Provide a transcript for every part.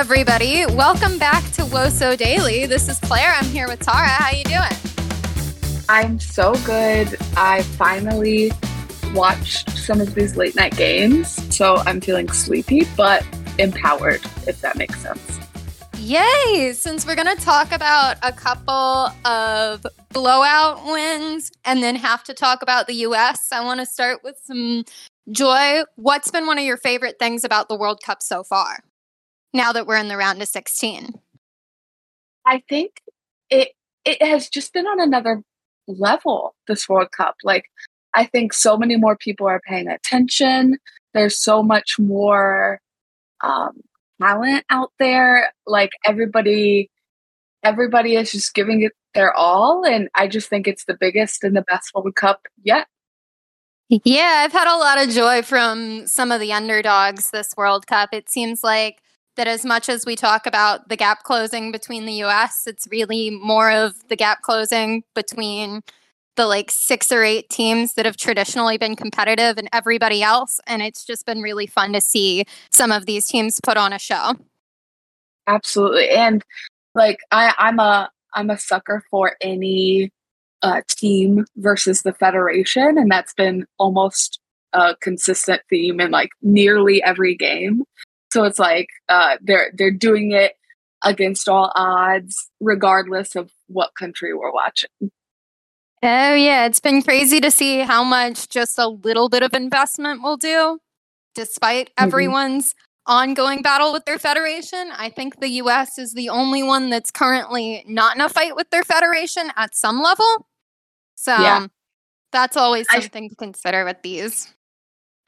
everybody. Welcome back to Woso Daily. This is Claire. I'm here with Tara. How you doing? I'm so good. I finally watched some of these late night games, so I'm feeling sleepy but empowered, if that makes sense. Yay! Since we're going to talk about a couple of blowout wins and then have to talk about the US, I want to start with some joy. What's been one of your favorite things about the World Cup so far? Now that we're in the round of 16. I think it it has just been on another level this World Cup. Like I think so many more people are paying attention. There's so much more um, talent out there. Like everybody, everybody is just giving it their all, and I just think it's the biggest and the best World Cup yet. Yeah, I've had a lot of joy from some of the underdogs this World Cup. It seems like that as much as we talk about the gap closing between the US, it's really more of the gap closing between the like six or eight teams that have traditionally been competitive and everybody else. And it's just been really fun to see some of these teams put on a show. Absolutely. And like I, I'm a I'm a sucker for any uh, team versus the federation, and that's been almost a consistent theme in like nearly every game. So it's like uh, they're they're doing it against all odds, regardless of what country we're watching. Oh yeah, it's been crazy to see how much just a little bit of investment will do, despite mm-hmm. everyone's ongoing battle with their federation. I think the US is the only one that's currently not in a fight with their federation at some level. So yeah. that's always something I, to consider with these.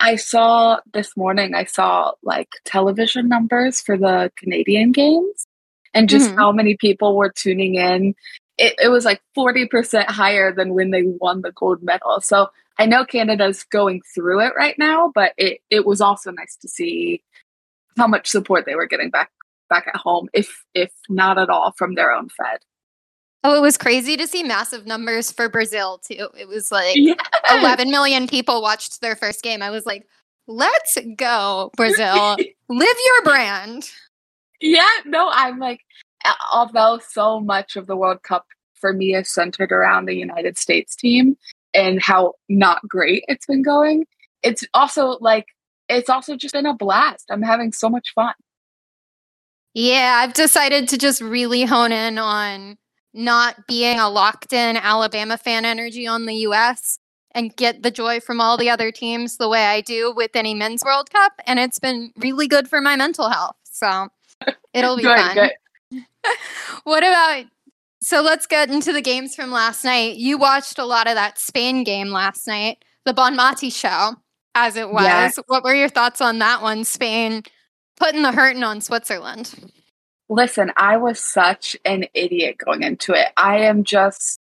I saw this morning, I saw like television numbers for the Canadian games and just mm-hmm. how many people were tuning in it, it was like 40% higher than when they won the gold medal. So I know Canada's going through it right now, but it, it was also nice to see how much support they were getting back back at home, if if not at all from their own Fed. Oh, it was crazy to see massive numbers for Brazil too. It was like yes. 11 million people watched their first game. I was like, let's go, Brazil. Live your brand. Yeah, no, I'm like, although so much of the World Cup for me is centered around the United States team and how not great it's been going, it's also like it's also just been a blast. I'm having so much fun. Yeah, I've decided to just really hone in on not being a locked in Alabama fan energy on the US and get the joy from all the other teams the way I do with any men's World Cup. And it's been really good for my mental health. So it'll be good, fun. Good. what about so let's get into the games from last night. You watched a lot of that Spain game last night, the Bonmati show, as it was. Yes. What were your thoughts on that one? Spain putting the hurting on Switzerland. Listen, I was such an idiot going into it. I am just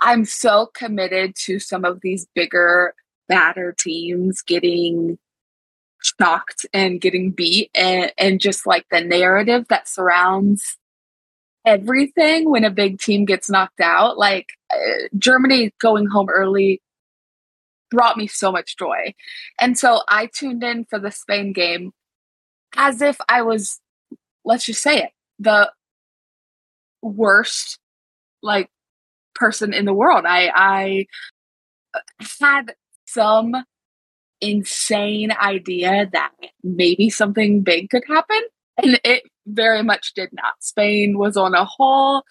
I'm so committed to some of these bigger, badder teams getting shocked and getting beat and, and just like the narrative that surrounds everything when a big team gets knocked out like uh, germany going home early brought me so much joy and so i tuned in for the spain game as if i was let's just say it the worst like person in the world i i uh, had some insane idea that maybe something big could happen. And it very much did not. Spain was on a whole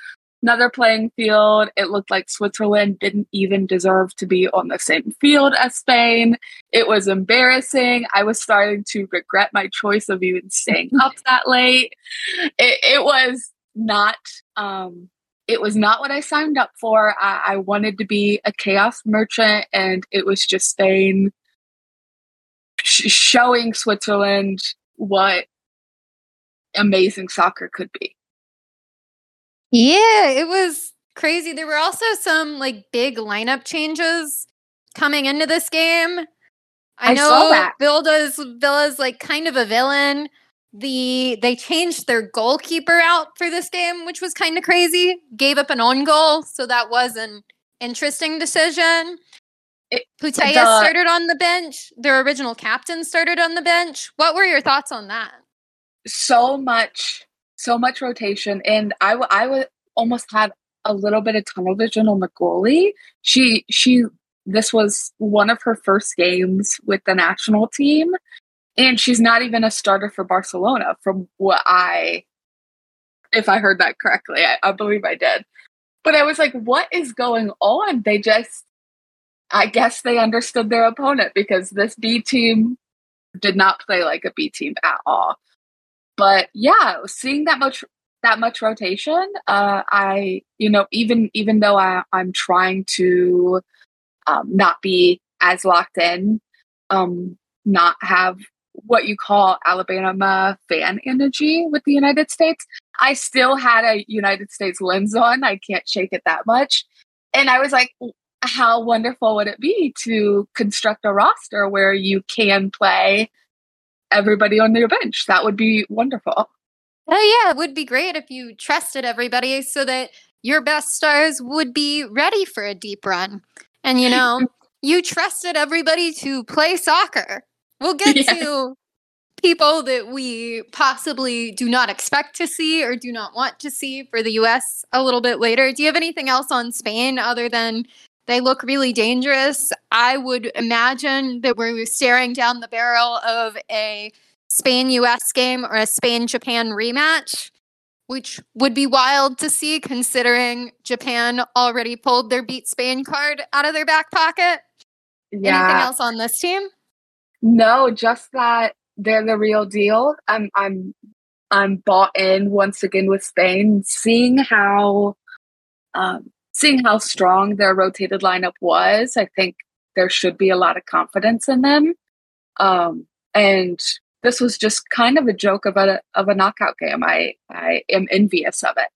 another playing field. It looked like Switzerland didn't even deserve to be on the same field as Spain. It was embarrassing. I was starting to regret my choice of even staying up that late. It, it was not um it was not what I signed up for. I, I wanted to be a chaos merchant and it was just Spain sh- showing Switzerland what amazing soccer could be. Yeah, it was crazy. There were also some like big lineup changes coming into this game. I, I know Vilda's Villa's like kind of a villain. The they changed their goalkeeper out for this game, which was kind of crazy. Gave up an own goal, so that was an interesting decision. Putellas started on the bench. Their original captain started on the bench. What were your thoughts on that? so much, so much rotation, and I w- I would almost had a little bit of tunnel vision on goalie. She she this was one of her first games with the national team, and she's not even a starter for Barcelona. From what I, if I heard that correctly, I, I believe I did. But I was like, what is going on? They just, I guess they understood their opponent because this B team did not play like a B team at all. But yeah, seeing that much that much rotation, uh, I you know even even though I, I'm trying to um, not be as locked in, um, not have what you call Alabama fan energy with the United States. I still had a United States lens on. I can't shake it that much. And I was like, how wonderful would it be to construct a roster where you can play everybody on your bench? That would be wonderful. Oh, yeah. It would be great if you trusted everybody so that your best stars would be ready for a deep run. And, you know, you trusted everybody to play soccer. We'll get yeah. to people that we possibly do not expect to see or do not want to see for the US a little bit later. Do you have anything else on Spain other than they look really dangerous? I would imagine that we're staring down the barrel of a Spain US game or a Spain Japan rematch, which would be wild to see considering Japan already pulled their beat Spain card out of their back pocket. Yeah. Anything else on this team? No, just that they're the real deal. I'm I'm I'm bought in once again with Spain, seeing how um, seeing how strong their rotated lineup was. I think there should be a lot of confidence in them. Um, and this was just kind of a joke of a of a knockout game. I I am envious of it.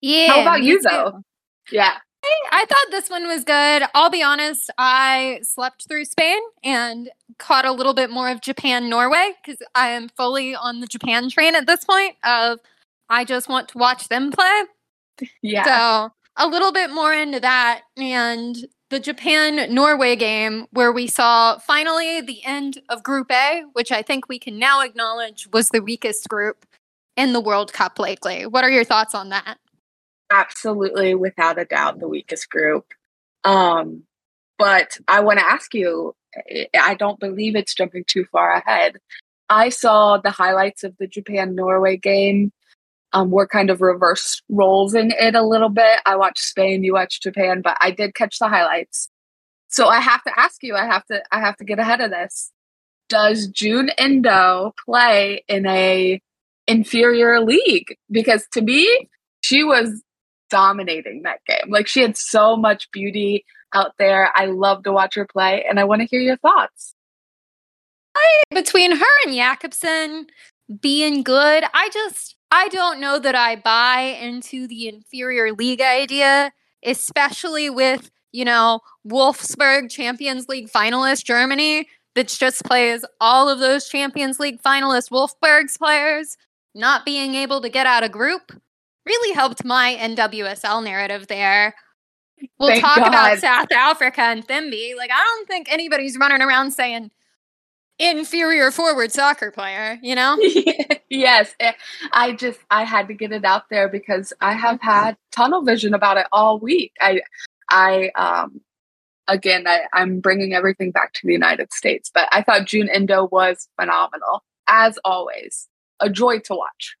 Yeah. How about you too. though? Yeah. I thought this one was good. I'll be honest, I slept through Spain and caught a little bit more of Japan Norway because I am fully on the Japan train at this point of I just want to watch them play. Yeah. So a little bit more into that and the Japan Norway game where we saw finally the end of Group A, which I think we can now acknowledge was the weakest group in the World Cup lately. What are your thoughts on that? absolutely without a doubt the weakest group. Um, but I want to ask you I don't believe it's jumping too far ahead. I saw the highlights of the Japan Norway game. Um, we're kind of reverse roles in it a little bit. I watched Spain, you watched Japan, but I did catch the highlights. So I have to ask you, I have to I have to get ahead of this. Does Jun Endo play in a inferior league? Because to me, she was dominating that game. Like she had so much beauty out there. I love to watch her play, and I want to hear your thoughts. Between her and Jakobsen being good, I just I don't know that I buy into the inferior league idea, especially with you know Wolfsburg Champions League finalist Germany that just plays all of those Champions League finalist Wolfsburg's players not being able to get out of group really helped my NWSL narrative there. We'll Thank talk God. about South Africa and Thembi. Like, I don't think anybody's running around saying inferior forward soccer player, you know? yes. Eh, I just, I had to get it out there because I have had tunnel vision about it all week. I, I, um, again, I, I'm bringing everything back to the United States, but I thought Jun Endo was phenomenal, as always. A joy to watch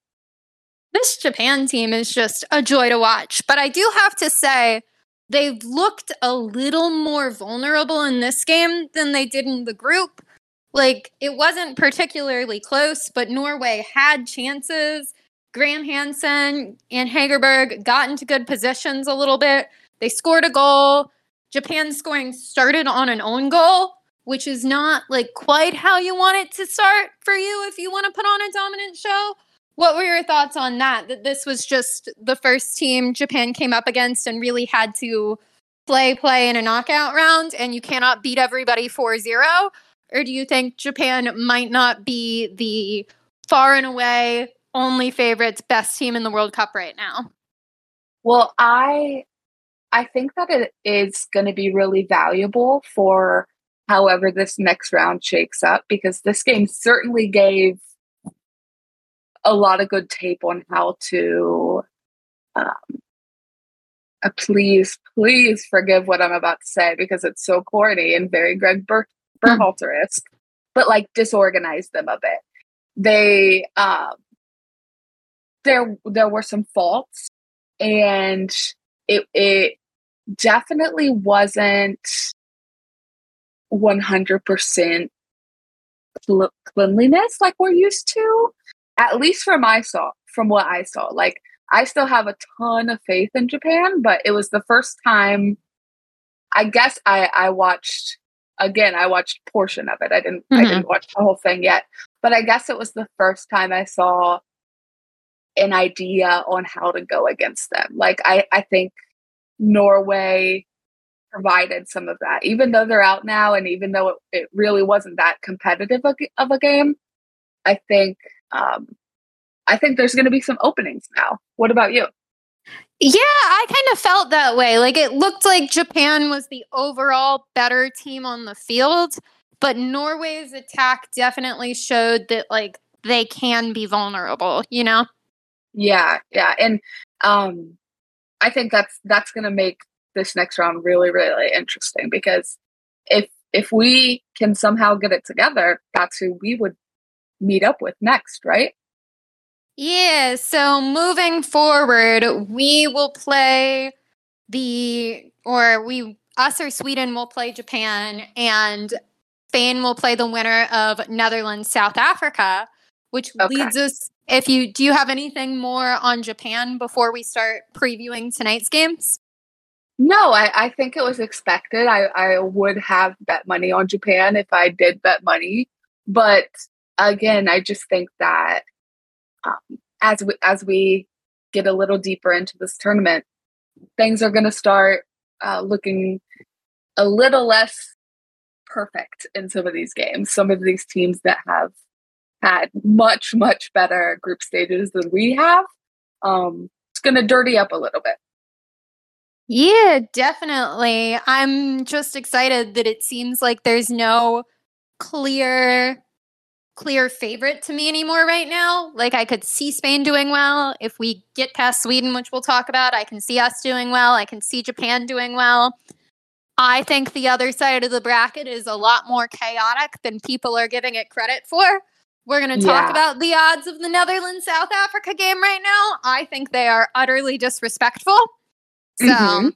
this Japan team is just a joy to watch. But I do have to say, they've looked a little more vulnerable in this game than they did in the group. Like, it wasn't particularly close, but Norway had chances. Graham Hansen and Hegerberg got into good positions a little bit. They scored a goal. Japan scoring started on an own goal, which is not like quite how you want it to start for you if you want to put on a dominant show. What were your thoughts on that? That this was just the first team Japan came up against and really had to play play in a knockout round and you cannot beat everybody 4-0? Or do you think Japan might not be the far and away only favorites best team in the World Cup right now? Well, I I think that it is going to be really valuable for however this next round shakes up because this game certainly gave a lot of good tape on how to um, uh, please, please forgive what I'm about to say because it's so corny and very Greg Ber- hmm. But like disorganized them a bit. They, um, there, there were some faults, and it, it definitely wasn't 100% cl- cleanliness like we're used to. At least from I saw, from what I saw, like I still have a ton of faith in Japan, but it was the first time I guess I I watched again, I watched portion of it. I didn't mm-hmm. I didn't watch the whole thing yet. But I guess it was the first time I saw an idea on how to go against them. Like I I think Norway provided some of that. Even though they're out now and even though it, it really wasn't that competitive of a game, I think um I think there's going to be some openings now. What about you? Yeah, I kind of felt that way. Like it looked like Japan was the overall better team on the field, but Norway's attack definitely showed that like they can be vulnerable, you know? Yeah, yeah. And um I think that's that's going to make this next round really really interesting because if if we can somehow get it together, that's who we would meet up with next, right? Yeah, so moving forward, we will play the, or we, us or Sweden will play Japan, and Spain will play the winner of Netherlands, South Africa, which okay. leads us. If you do, you have anything more on Japan before we start previewing tonight's games? No, I, I think it was expected. I, I would have bet money on Japan if I did bet money. But again, I just think that um, as we as we get a little deeper into this tournament, things are going to start uh, looking a little less perfect in some of these games. Some of these teams that have had much much better group stages than we have, um, it's going to dirty up a little bit. Yeah, definitely. I'm just excited that it seems like there's no clear clear favorite to me anymore right now. Like I could see Spain doing well. If we get past Sweden, which we'll talk about, I can see us doing well. I can see Japan doing well. I think the other side of the bracket is a lot more chaotic than people are giving it credit for. We're going to talk yeah. about the odds of the Netherlands South Africa game right now. I think they are utterly disrespectful. So, mm-hmm.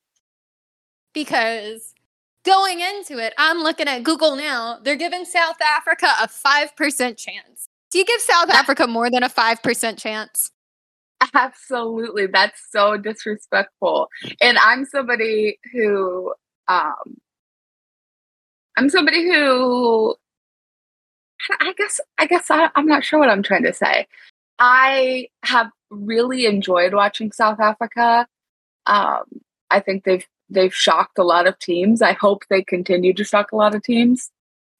because going into it, I'm looking at Google now. They're giving South Africa a 5% chance. Do you give South Africa more than a 5% chance? Absolutely. That's so disrespectful. And I'm somebody who um I'm somebody who I guess I guess I, I'm not sure what I'm trying to say. I have really enjoyed watching South Africa. Um, I think they've they've shocked a lot of teams. I hope they continue to shock a lot of teams.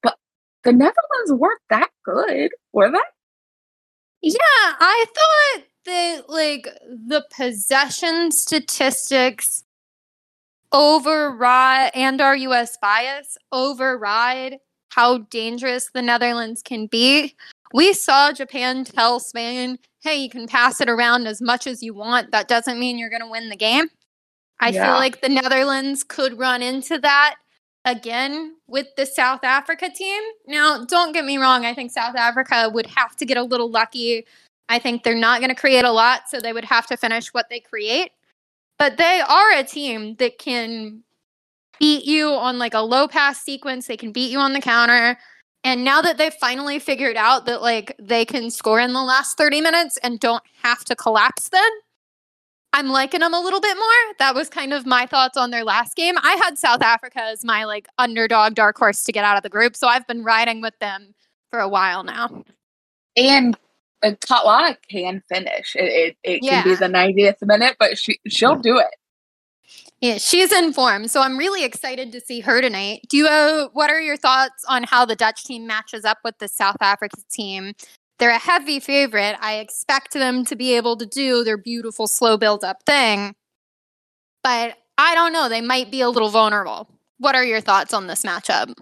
But the Netherlands weren't that good, were they? Yeah, I thought that like the possession statistics override and our US bias override how dangerous the Netherlands can be. We saw Japan tell Spain, hey, you can pass it around as much as you want. That doesn't mean you're going to win the game. I yeah. feel like the Netherlands could run into that again with the South Africa team. Now, don't get me wrong, I think South Africa would have to get a little lucky. I think they're not going to create a lot, so they would have to finish what they create. But they are a team that can beat you on like a low pass sequence, they can beat you on the counter. And now that they've finally figured out that like they can score in the last 30 minutes and don't have to collapse then, I'm liking them a little bit more. That was kind of my thoughts on their last game. I had South Africa as my like underdog dark horse to get out of the group, so I've been riding with them for a while now. And uh, can finish. It it, it yeah. can be the 90th minute, but she she'll do it. Yeah, she's in form, so I'm really excited to see her tonight. Do you? Uh, what are your thoughts on how the Dutch team matches up with the South Africa team? They're a heavy favorite. I expect them to be able to do their beautiful slow build up thing. But I don't know, they might be a little vulnerable. What are your thoughts on this matchup?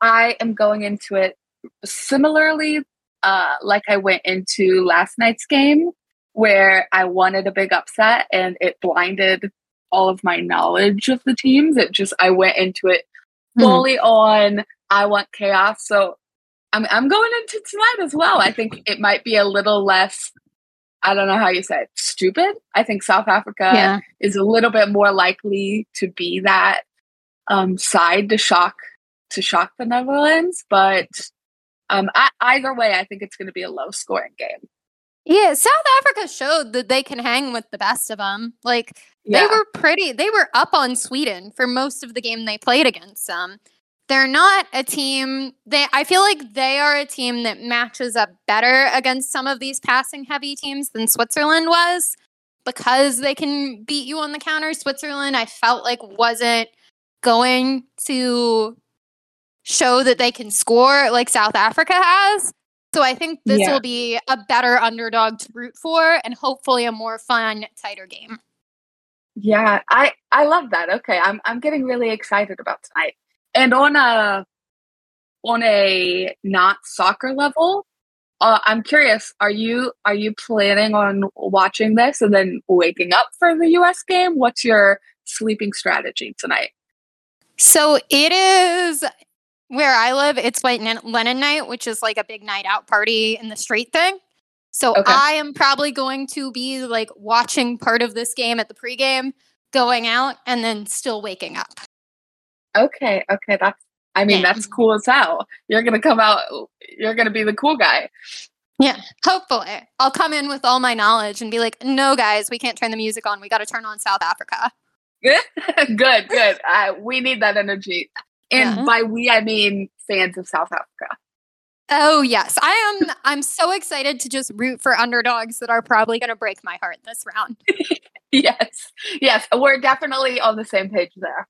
I am going into it similarly uh, like I went into last night's game where I wanted a big upset and it blinded all of my knowledge of the teams. It just I went into it hmm. fully mm. on I want chaos. So I'm I'm going into tonight as well. I think it might be a little less I don't know how you say it, stupid. I think South Africa yeah. is a little bit more likely to be that um, side to shock to shock the Netherlands, but um, I, either way, I think it's going to be a low scoring game. Yeah, South Africa showed that they can hang with the best of them. Like yeah. they were pretty, they were up on Sweden for most of the game they played against them. They're not a team. They, I feel like they are a team that matches up better against some of these passing heavy teams than Switzerland was because they can beat you on the counter. Switzerland, I felt like wasn't going to show that they can score like South Africa has. So I think this yeah. will be a better underdog to root for and hopefully a more fun, tighter game. Yeah, I I love that. Okay, I'm I'm getting really excited about tonight. And on a on a not soccer level, uh, I'm curious. Are you are you planning on watching this and then waking up for the U.S. game? What's your sleeping strategy tonight? So it is where I live, it's White Linen Night, which is like a big night out party in the street thing. So okay. I am probably going to be like watching part of this game at the pregame, going out, and then still waking up. Okay, okay, that's I mean yeah. that's cool as hell. You're gonna come out. You're gonna be the cool guy. Yeah, hopefully I'll come in with all my knowledge and be like, "No, guys, we can't turn the music on. We got to turn on South Africa." good, good. Uh, we need that energy. And yeah. by we, I mean fans of South Africa. Oh yes, I am. I'm so excited to just root for underdogs that are probably going to break my heart this round. yes, yes, we're definitely on the same page there.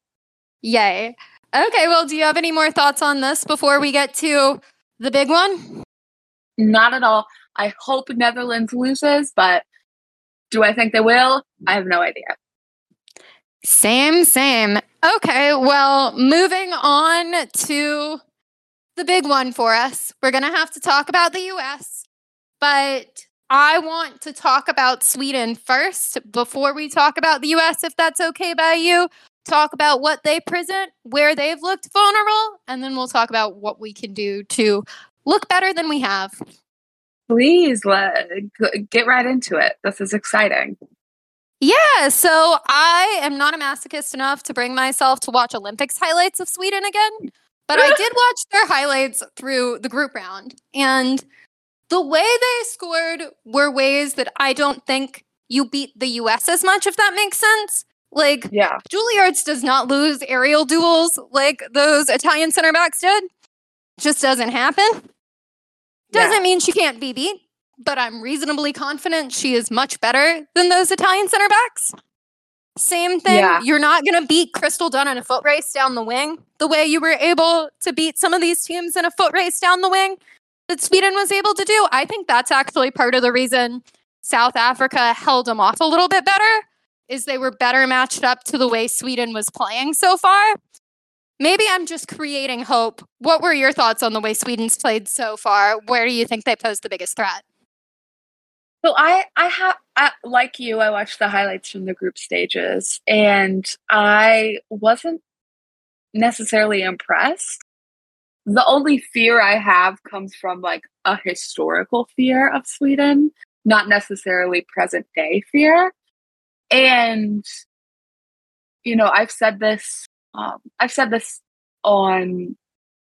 Yay! Okay, well, do you have any more thoughts on this before we get to the big one? Not at all. I hope Netherlands loses, but do I think they will? I have no idea. Same, same. Okay, well, moving on to the big one for us. We're going to have to talk about the US, but I want to talk about Sweden first before we talk about the US, if that's okay by you. Talk about what they present, where they've looked vulnerable, and then we'll talk about what we can do to look better than we have. Please let, get right into it. This is exciting. Yeah, so I am not a masochist enough to bring myself to watch Olympics highlights of Sweden again, but I did watch their highlights through the group round. And the way they scored were ways that I don't think you beat the US as much, if that makes sense. Like, yeah. Julie Ertz does not lose aerial duels like those Italian center backs did. Just doesn't happen. Doesn't yeah. mean she can't be beat but I'm reasonably confident she is much better than those Italian center backs. Same thing. Yeah. You're not going to beat Crystal Dunn in a foot race down the wing the way you were able to beat some of these teams in a foot race down the wing that Sweden was able to do. I think that's actually part of the reason South Africa held them off a little bit better is they were better matched up to the way Sweden was playing so far. Maybe I'm just creating hope. What were your thoughts on the way Sweden's played so far? Where do you think they pose the biggest threat? So I I have I, like you I watched the highlights from the group stages and I wasn't necessarily impressed. The only fear I have comes from like a historical fear of Sweden, not necessarily present day fear. And you know, I've said this um I've said this on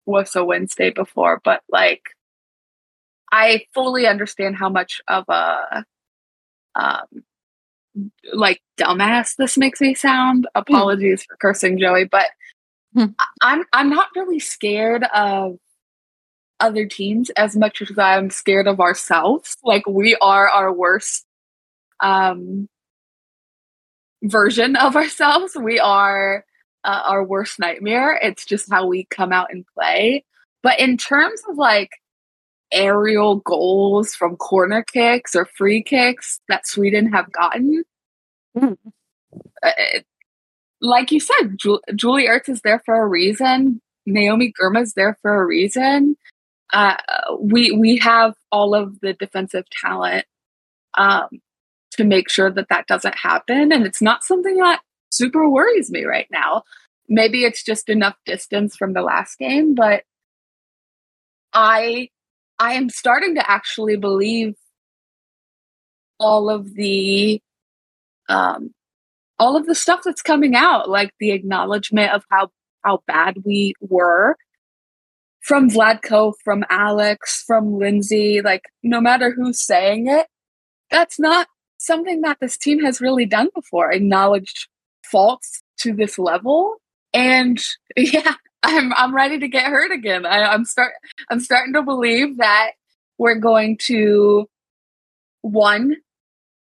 What's a Wednesday before, but like I fully understand how much of a um like dumbass this makes me sound. Hmm. Apologies mm. for cursing Joey, but mm. I'm I'm not really scared of other teams as much as I'm scared of ourselves. Like we are our worst um version of ourselves. We are uh, our worst nightmare. It's just how we come out and play. But in terms of like aerial goals from corner kicks or free kicks that Sweden have gotten. Mm. Uh, like you said, Ju- Julie Ertz is there for a reason. Naomi Girma is there for a reason. uh, we we have all of the defensive talent um, to make sure that that doesn't happen, and it's not something that super worries me right now. Maybe it's just enough distance from the last game, but I I am starting to actually believe all of the um, all of the stuff that's coming out, like the acknowledgement of how how bad we were from Vlatko, from Alex, from Lindsey, like no matter who's saying it, that's not something that this team has really done before. Acknowledged faults to this level, and yeah, I'm I'm ready to get hurt again. I, I'm start I'm starting to believe that we're going to one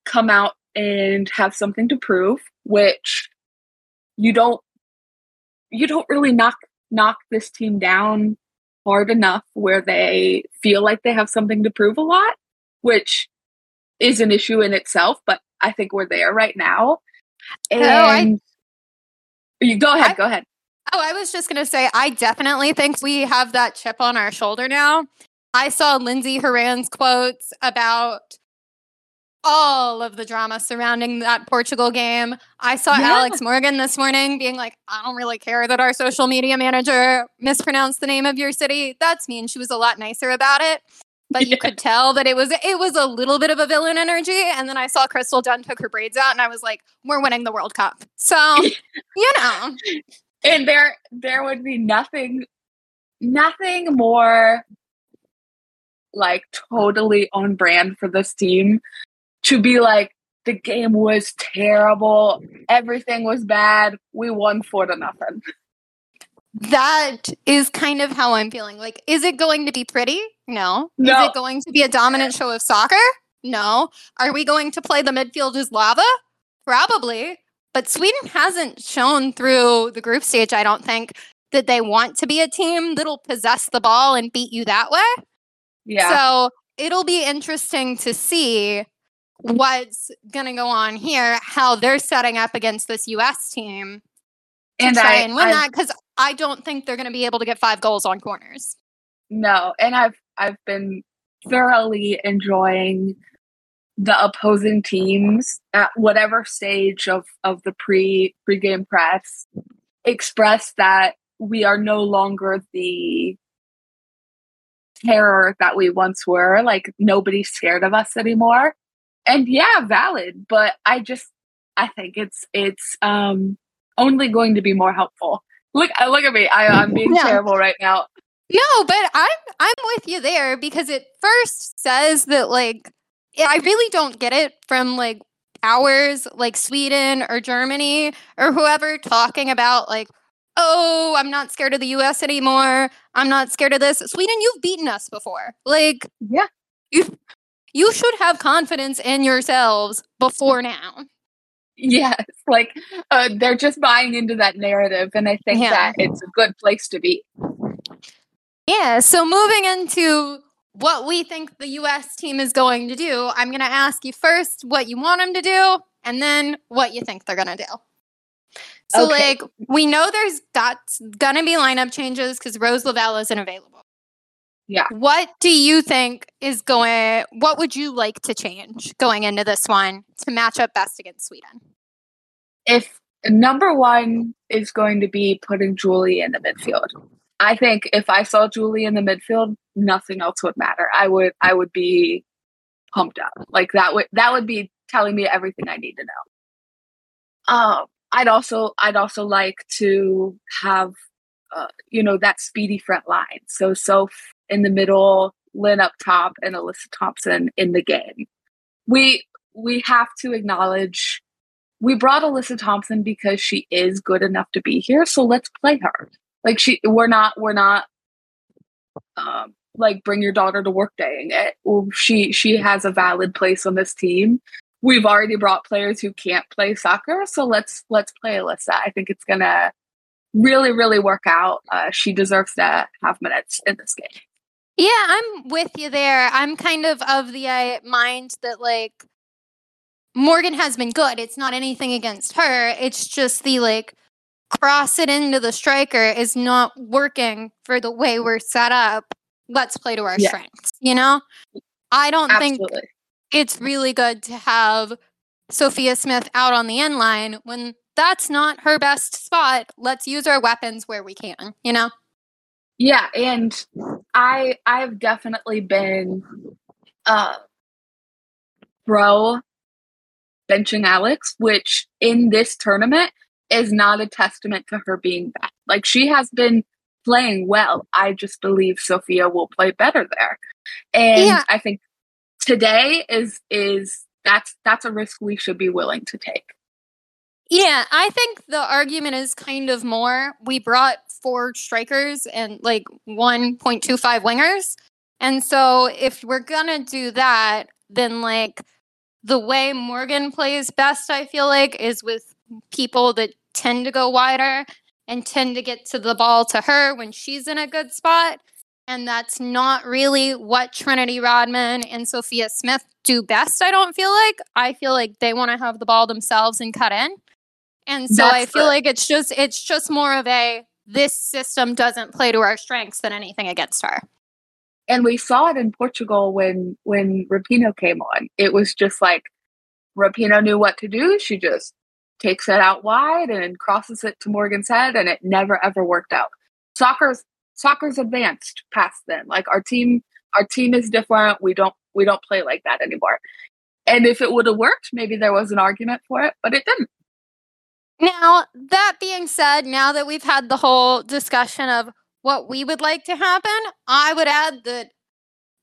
come out and have something to prove, which you don't you don't really knock knock this team down hard enough where they feel like they have something to prove a lot, which is an issue in itself, but I think we're there right now. And oh, I, you go ahead, I, go ahead. Oh, I was just going to say, I definitely think we have that chip on our shoulder now. I saw Lindsey Horan's quotes about all of the drama surrounding that Portugal game. I saw yeah. Alex Morgan this morning being like, I don't really care that our social media manager mispronounced the name of your city. That's mean. She was a lot nicer about it. But yeah. you could tell that it was it was a little bit of a villain energy. And then I saw Crystal Dunn took her braids out and I was like, we're winning the World Cup. So, you know. And there there would be nothing nothing more like totally on brand for this team to be like the game was terrible, everything was bad, we won four to nothing. That is kind of how I'm feeling. Like, is it going to be pretty? No. no. Is it going to be a dominant show of soccer? No. Are we going to play the midfield as lava? Probably. But Sweden hasn't shown through the group stage, I don't think, that they want to be a team that'll possess the ball and beat you that way. Yeah. So it'll be interesting to see what's going to go on here, how they're setting up against this U.S. team and try I, and win I've, that because I don't think they're going to be able to get five goals on corners. No, and I've I've been thoroughly enjoying the opposing teams at whatever stage of of the pre pre-game press express that we are no longer the terror that we once were like nobody's scared of us anymore and yeah, valid. But I just I think it's it's um only going to be more helpful. Look, uh, look at me. I, I'm being yeah. terrible right now. No, but I'm I'm with you there because it first says that like I really don't get it from like ours like Sweden or Germany or whoever talking about like oh I'm not scared of the US anymore. I'm not scared of this. Sweden, you've beaten us before. Like yeah. You you should have confidence in yourselves before now. Yes, like uh, they're just buying into that narrative, and I think yeah. that it's a good place to be. Yeah, so moving into what we think the US team is going to do, I'm going to ask you first what you want them to do, and then what you think they're going to do. So, okay. like, we know there's got gonna be lineup changes because Rose Lavelle isn't available. Yeah. What do you think is going what would you like to change going into this one to match up best against Sweden? If number 1 is going to be putting Julie in the midfield. I think if I saw Julie in the midfield, nothing else would matter. I would I would be pumped up. Like that would that would be telling me everything I need to know. Um I'd also I'd also like to have uh, you know that speedy front line. So Soph in the middle, Lynn up top, and Alyssa Thompson in the game. We we have to acknowledge we brought Alyssa Thompson because she is good enough to be here. So let's play her. Like she, we're not, we're not, um, like bring your daughter to work daying It, she she has a valid place on this team. We've already brought players who can't play soccer, so let's let's play Alyssa. I think it's gonna really really work out. Uh, she deserves to have minutes in this game. Yeah, I'm with you there. I'm kind of of the uh, mind that like Morgan has been good. It's not anything against her. It's just the like cross it into the striker is not working for the way we're set up let's play to our yeah. strengths. You know, I don't Absolutely. think it's really good to have Sophia Smith out on the end line when that's not her best spot. Let's use our weapons where we can, you know? Yeah, and I I've definitely been uh pro benching Alex, which in this tournament is not a testament to her being bad. Like she has been playing well. I just believe Sophia will play better there. And yeah. I think today is is that's that's a risk we should be willing to take. Yeah, I think the argument is kind of more we brought four strikers and like 1.25 wingers. And so if we're going to do that, then like the way Morgan plays best, I feel like, is with people that tend to go wider and tend to get to the ball to her when she's in a good spot. And that's not really what Trinity Rodman and Sophia Smith do best, I don't feel like. I feel like they want to have the ball themselves and cut in. And so that's I feel like it's just it's just more of a this system doesn't play to our strengths than anything against her. And we saw it in Portugal when when Rapinoe came on. It was just like Rapinoe knew what to do. She just takes it out wide and crosses it to Morgan's head, and it never ever worked out. Soccer's soccer's advanced past then. Like our team, our team is different. We don't we don't play like that anymore. And if it would have worked, maybe there was an argument for it, but it didn't. Now, that being said, now that we've had the whole discussion of what we would like to happen, I would add that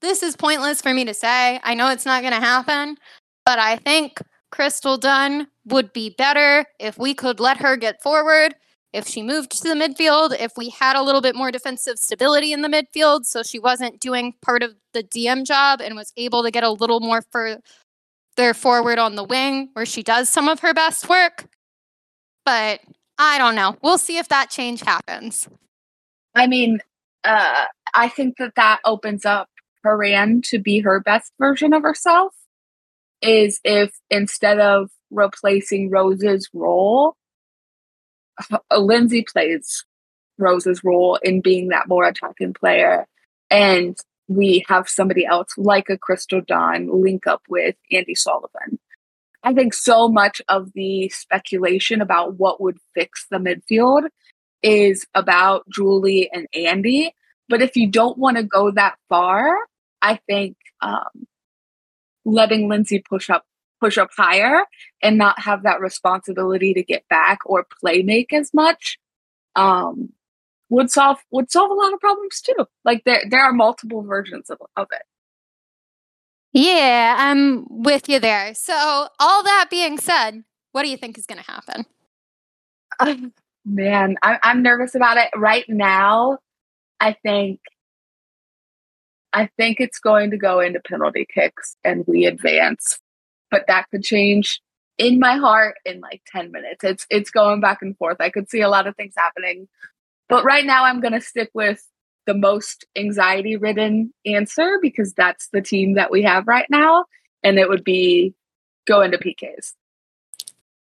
this is pointless for me to say. I know it's not going to happen, but I think Crystal Dunn would be better if we could let her get forward, if she moved to the midfield, if we had a little bit more defensive stability in the midfield so she wasn't doing part of the DM job and was able to get a little more further forward on the wing where she does some of her best work. But I don't know. We'll see if that change happens. I mean, uh, I think that that opens up Horan to be her best version of herself. Is if instead of replacing Rose's role, Lindsey plays Rose's role in being that more attacking player, and we have somebody else like a Crystal Dunn link up with Andi Sullivan. I think so much of the speculation about what would fix the midfield is about Julie and Andi. But if you don't want to go that far, I think um, letting Lindsey push up push up higher and not have that responsibility to get back or play make as much um, would solve would solve a lot of problems too. Like there there are multiple versions of, of it. Yeah, I'm with you there. So, all that being said, what do you think is going to happen? Uh, man, I, I'm nervous about it right now. I think, I think it's going to go into penalty kicks and we advance, but that could change in my heart in like 10 minutes. It's it's going back and forth. I could see a lot of things happening. But right now I'm going to stick with the most anxiety ridden answer because that's the team that we have right now. And it would be go into PKs.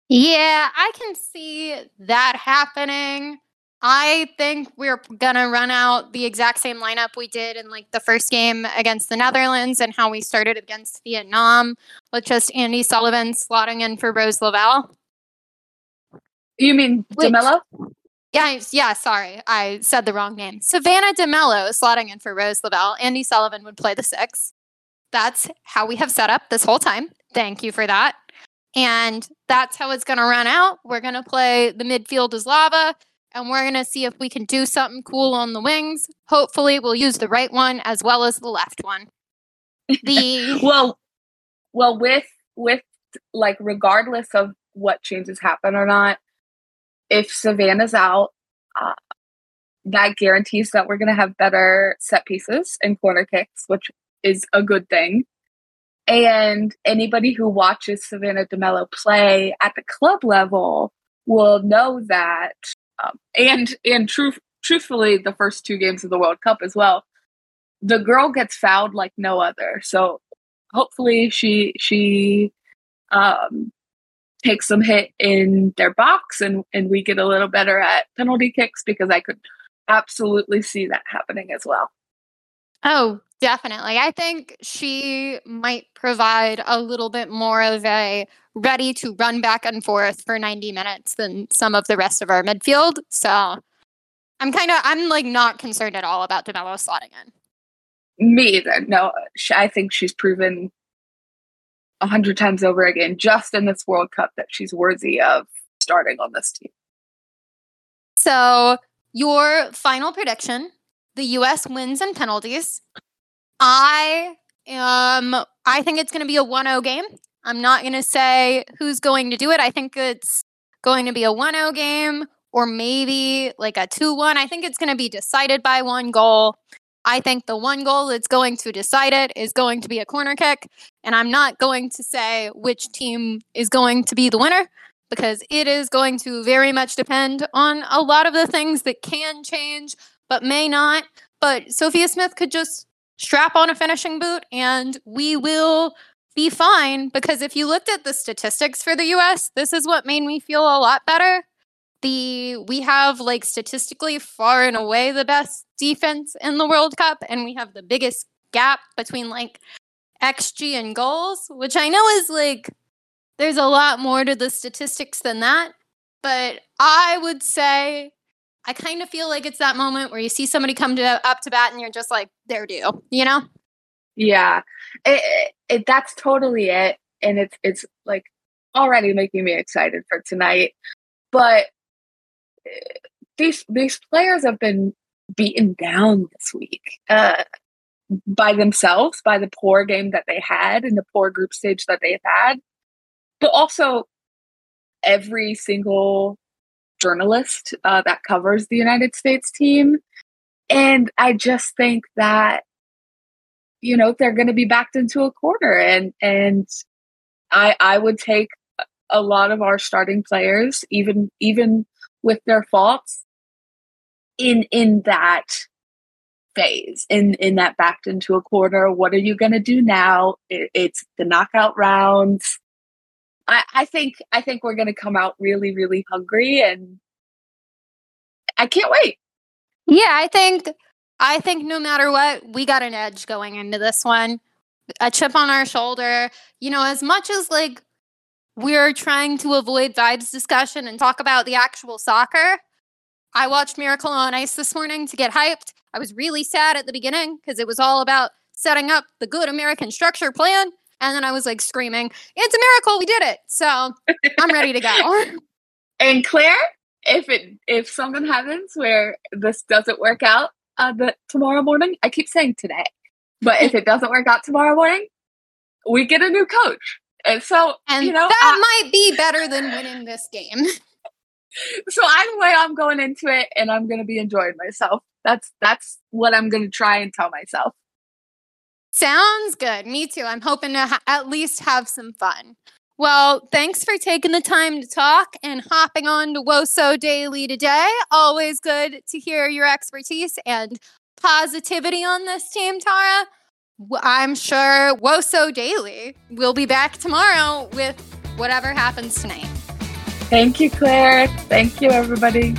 Yeah, I can see that happening. I think we're gonna run out the exact same lineup we did in like the first game against the Netherlands and how we started against Vietnam with just Andi Sullivan slotting in for Rose Lavelle. You mean DeMelo? Yeah, yeah, sorry. I said the wrong name. Savannah DeMelo slotting in for Rose Lavelle. Andi Sullivan would play the six. That's how we have set up this whole time. Thank you for that. And that's how it's going to run out. We're going to play the midfield as lava, and we're going to see if we can do something cool on the wings. Hopefully, we'll use the right one as well as the left one. The well, well, with with like regardless of what changes happen or not, if Savannah's out, uh, that guarantees that we're going to have better set pieces and corner kicks, which is a good thing. And anybody who watches Savannah DeMelo play at the club level will know that. Um, and and truth, truthfully, the first two games of the World Cup as well, the girl gets fouled like no other. So hopefully she she um, take some hit in their box and, and we get a little better at penalty kicks because I could absolutely see that happening as well. Oh, definitely. I think she might provide a little bit more of a ready to run back and forth for 90 minutes than some of the rest of our midfield. So I'm kind of, I'm like not concerned at all about DeMelo slotting in. Me either. No, I think she's proven a hundred times over again, just in this World Cup, that she's worthy of starting on this team. So, your final prediction: the U.S. wins and penalties. I um, I think it's going to be a 1-0 game. I'm not going to say who's going to do it. I think it's going to be a 1-0 game or maybe like a 2-1. I think it's going to be decided by one goal. I think the one goal that's going to decide it is going to be a corner kick. And I'm not going to say which team is going to be the winner because it is going to very much depend on a lot of the things that can change but may not. But Sophia Smith could just strap on a finishing boot and we will be fine because if you looked at the statistics for the US, this is what made me feel a lot better the we have like statistically far and away the best defense in the World Cup, and we have the biggest gap between like XG and goals, which I know is like there's a lot more to the statistics than that. But I would say I kind of feel like it's that moment where you see somebody come to up to bat and you're just like, they're due, you know? Yeah, it, it, it, that's totally it, and it's it's like already making me excited for tonight. But eh, these these players have been beaten down this week uh, by themselves, by the poor game that they had and the poor group stage that they've had, but also every single journalist uh, that covers the United States team. And I just think that you know they're going to be backed into a corner, and and I I would take a lot of our starting players, even even with their faults in in that phase in in that backed into a corner what are you going to do now? It, it's the knockout rounds. I, I think i think we're going to come out really really hungry and i can't wait. Yeah i think i think no matter what we got an edge going into this one. A chip on our shoulder you know as much as like we're trying to avoid vibes discussion and talk about the actual soccer. I watched Miracle on Ice this morning to get hyped. I was really sad at the beginning because it was all about setting up the good American structure plan. And then I was like screaming, It's a miracle, we did it. So I'm ready to go. and Claire, if it if something happens where this doesn't work out uh, the tomorrow morning, I keep saying today, but if it doesn't work out tomorrow morning, we get a new coach. And so, and you know, that I, might be better than winning this game. so either way, I'm going into it, and I'm going to be enjoying myself. That's that's what I'm going to try and tell myself. Sounds good. Me too. I'm hoping to ha- at least have some fun. Well, thanks for taking the time to talk and hopping on to WOSO Daily today. Always good to hear your expertise and positivity on this team, Tara. I'm sure Woso Daily will be back tomorrow with whatever happens tonight. Thank you, Claire. Thank you, everybody.